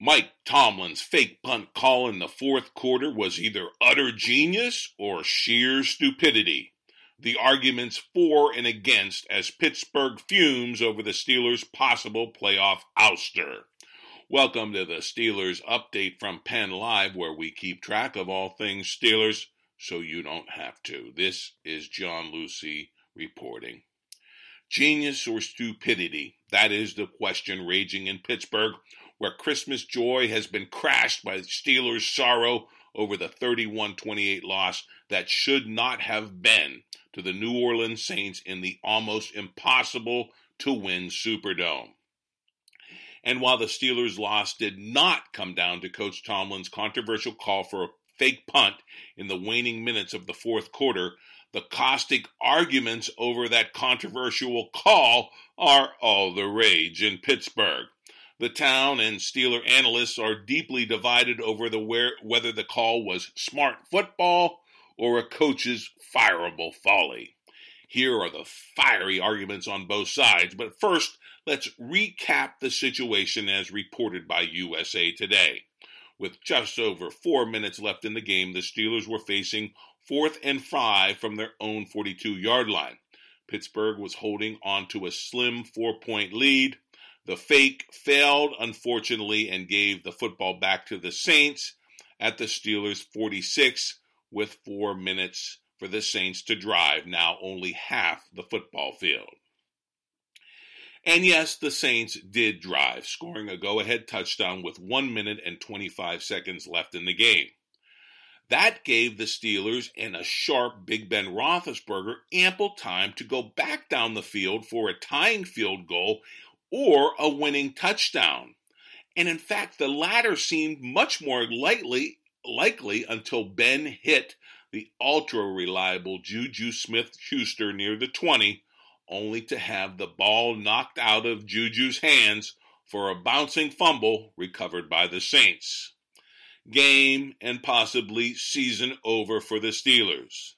Mike Tomlin's fake punt call in the fourth quarter was either utter genius or sheer stupidity. The arguments for and against as Pittsburgh fumes over the Steelers' possible playoff ouster. Welcome to the Steelers update from Penn Live, where we keep track of all things Steelers so you don't have to. This is John Luciew reporting. Genius or stupidity? That is the question raging in Pittsburgh where Christmas joy has been crashed by the Steelers' sorrow over the 31 28 loss that should not have been to the New Orleans Saints in the almost impossible to win Superdome. And while the Steelers' loss did not come down to Coach Tomlin's controversial call for a fake punt in the waning minutes of the fourth quarter, the caustic arguments over that controversial call are all the rage in Pittsburgh. The town and Steeler analysts are deeply divided over the where, whether the call was smart football or a coach's fireable folly. Here are the fiery arguments on both sides, but first, let's recap the situation as reported by USA Today. With just over four minutes left in the game, the Steelers were facing fourth and five from their own 42 yard line. Pittsburgh was holding on to a slim four point lead. The fake failed, unfortunately, and gave the football back to the Saints at the Steelers' 46 with four minutes for the Saints to drive, now only half the football field. And yes, the Saints did drive, scoring a go ahead touchdown with 1 minute and 25 seconds left in the game. That gave the Steelers and a sharp Big Ben Roethlisberger ample time to go back down the field for a tying field goal or a winning touchdown. And in fact, the latter seemed much more lightly, likely until Ben hit the ultra reliable Juju Smith Schuster near the 20, only to have the ball knocked out of Juju's hands for a bouncing fumble recovered by the Saints. Game and possibly season over for the Steelers.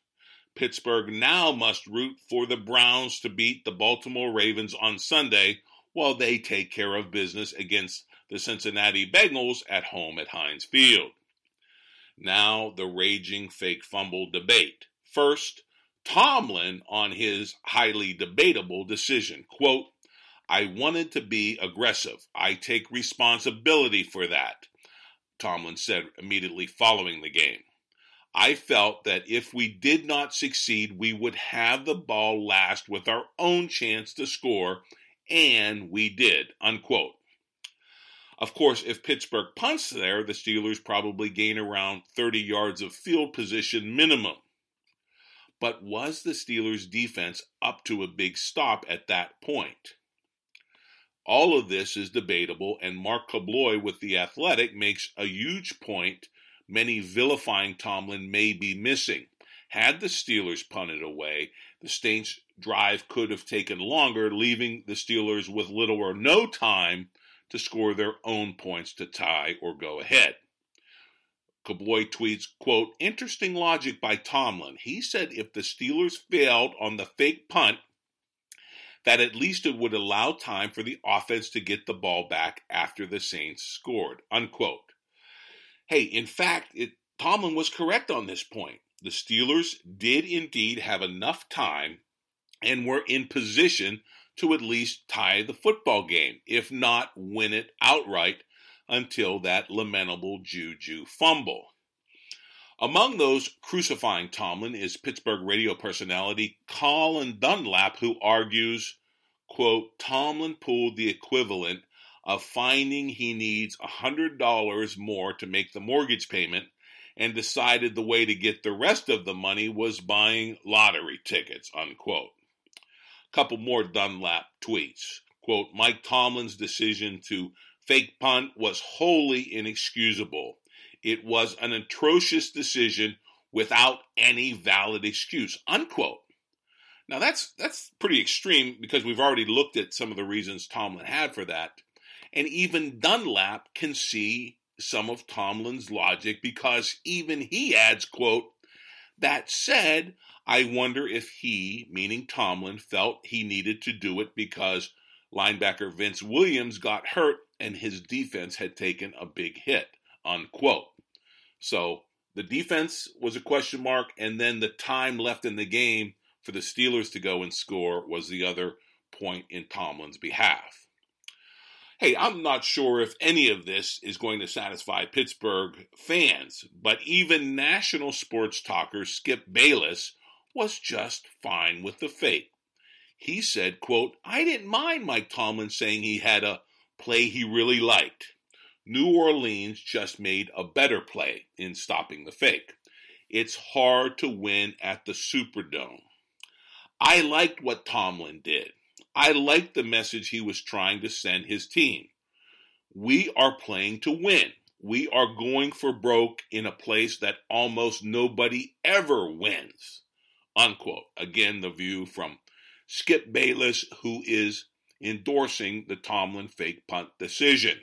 Pittsburgh now must root for the Browns to beat the Baltimore Ravens on Sunday while they take care of business against the Cincinnati Bengals at home at Heinz Field. Now, the raging fake fumble debate. First, Tomlin on his highly debatable decision. Quote, I wanted to be aggressive. I take responsibility for that, Tomlin said immediately following the game. I felt that if we did not succeed, we would have the ball last with our own chance to score and we did, unquote. Of course, if Pittsburgh punts there, the Steelers probably gain around 30 yards of field position minimum. But was the Steelers' defense up to a big stop at that point? All of this is debatable, and Mark Kaboly with The Athletic makes a huge point many vilifying Tomlin may be missing. Had the Steelers punted away, the Saints' drive could have taken longer, leaving the Steelers with little or no time to score their own points to tie or go ahead. Kaboly tweets, quote, interesting logic by Tomlin. He said if the Steelers failed on the fake punt, that at least it would allow time for the offense to get the ball back after the Saints scored, unquote. Hey, in fact, it, Tomlin was correct on this point the Steelers did indeed have enough time and were in position to at least tie the football game, if not win it outright until that lamentable Juju fumble. Among those crucifying Tomlin is Pittsburgh radio personality Colin Dunlap, who argues, quote, Tomlin pulled the equivalent of finding he needs $100 more to make the mortgage payment and decided the way to get the rest of the money was buying lottery tickets, unquote. Couple more Dunlap tweets. Quote, Mike Tomlin's decision to fake punt was wholly inexcusable. It was an atrocious decision without any valid excuse. Unquote. Now that's that's pretty extreme because we've already looked at some of the reasons Tomlin had for that. And even Dunlap can see some of Tomlin's logic because even he adds, quote, that said, I wonder if he, meaning Tomlin, felt he needed to do it because linebacker Vince Williams got hurt and his defense had taken a big hit, unquote. So the defense was a question mark, and then the time left in the game for the Steelers to go and score was the other point in Tomlin's behalf. Hey, I'm not sure if any of this is going to satisfy Pittsburgh fans, but even national sports talker Skip Bayless was just fine with the fake. He said, quote, I didn't mind Mike Tomlin saying he had a play he really liked. New Orleans just made a better play in stopping the fake. It's hard to win at the Superdome. I liked what Tomlin did. I liked the message he was trying to send his team. We are playing to win. We are going for broke in a place that almost nobody ever wins. Unquote. Again, the view from Skip Bayless, who is endorsing the Tomlin fake punt decision.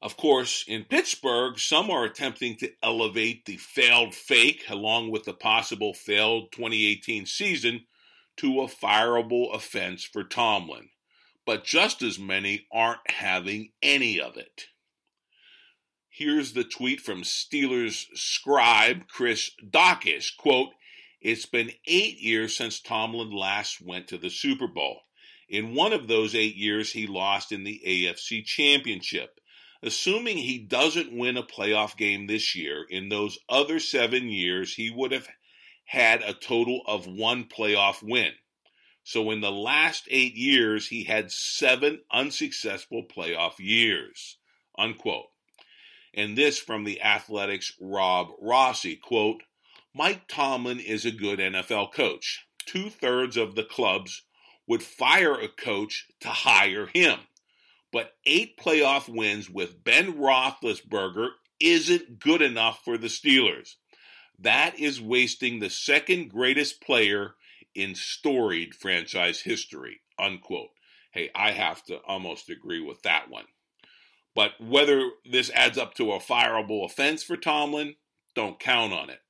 Of course, in Pittsburgh, some are attempting to elevate the failed fake along with the possible failed 2018 season to a fireable offense for Tomlin. But just as many aren't having any of it. Here's the tweet from Steelers scribe Chris Dawkins. Quote, It's been eight years since Tomlin last went to the Super Bowl. In one of those eight years, he lost in the AFC Championship assuming he doesn't win a playoff game this year, in those other seven years, he would have had a total of one playoff win. So in the last eight years, he had seven unsuccessful playoff years. Unquote. And this from the Athletics' Rob Rossi quote, Mike Tomlin is a good NFL coach. Two thirds of the clubs would fire a coach to hire him but eight playoff wins with Ben Roethlisberger isn't good enough for the Steelers. That is wasting the second greatest player in storied franchise history. Unquote. Hey, I have to almost agree with that one. But whether this adds up to a fireable offense for Tomlin, don't count on it.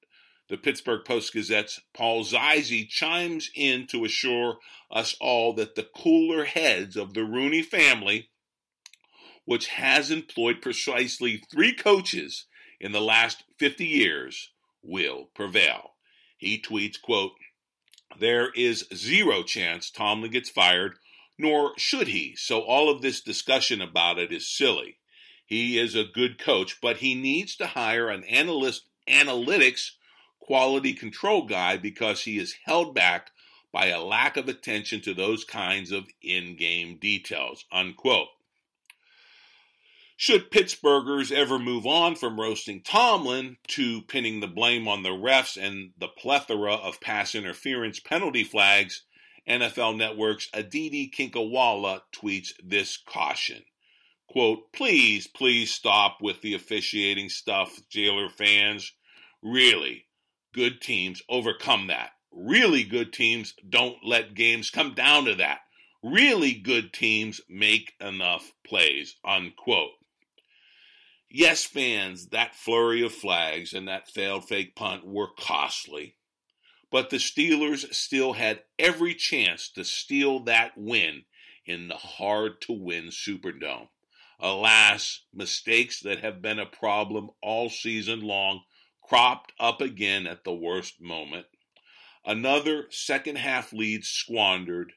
The Pittsburgh Post Gazette's Paul Zeise chimes in to assure us all that the cooler heads of the Rooney family which has employed precisely three coaches in the last 50 years, will prevail. He tweets, quote, There is zero chance Tomlin gets fired, nor should he, so all of this discussion about it is silly. He is a good coach, but he needs to hire an analyst, analytics quality control guy because he is held back by a lack of attention to those kinds of in-game details, unquote. Should Pittsburghers ever move on from roasting Tomlin to pinning the blame on the refs and the plethora of pass interference penalty flags, NFL Network's Aditi Kinkhabwala tweets this caution. Quote, please, please stop with the officiating stuff, jailer fans. Really, good teams overcome that. Really good teams don't let games come down to that. Really good teams make enough plays, unquote. Yes, fans, that flurry of flags and that failed fake punt were costly, but the Steelers still had every chance to steal that win in the hard to win Superdome. Alas, mistakes that have been a problem all season long cropped up again at the worst moment. Another second half lead squandered.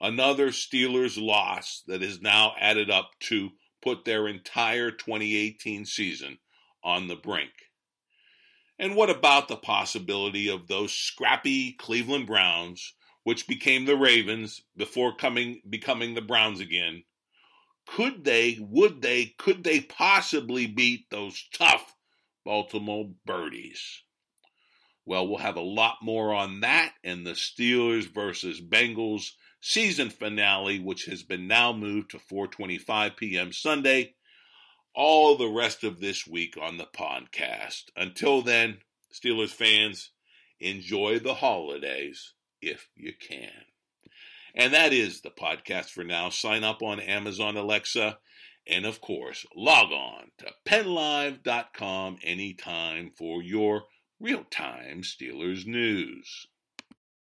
Another Steelers loss that is now added up to put their entire 2018 season on the brink. And what about the possibility of those scrappy Cleveland Browns, which became the Ravens before coming becoming the Browns again? Could they, would they, could they possibly beat those tough Baltimore Birdies? Well, we'll have a lot more on that and the Steelers versus Bengals season finale, which has been now moved to 4:25 p.m. Sunday. All the rest of this week on the podcast. Until then, Steelers fans, enjoy the holidays if you can. And that is the podcast for now. Sign up on Amazon Alexa. And of course, log on to pennlive.com anytime for your real time Steelers news.